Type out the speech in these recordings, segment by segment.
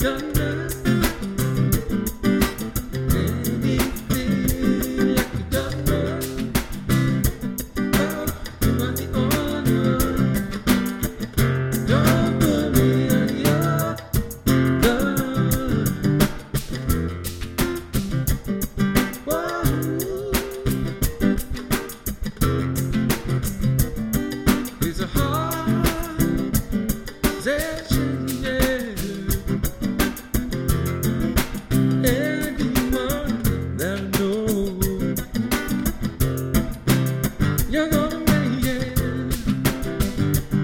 done.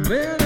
Well.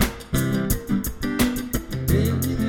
baby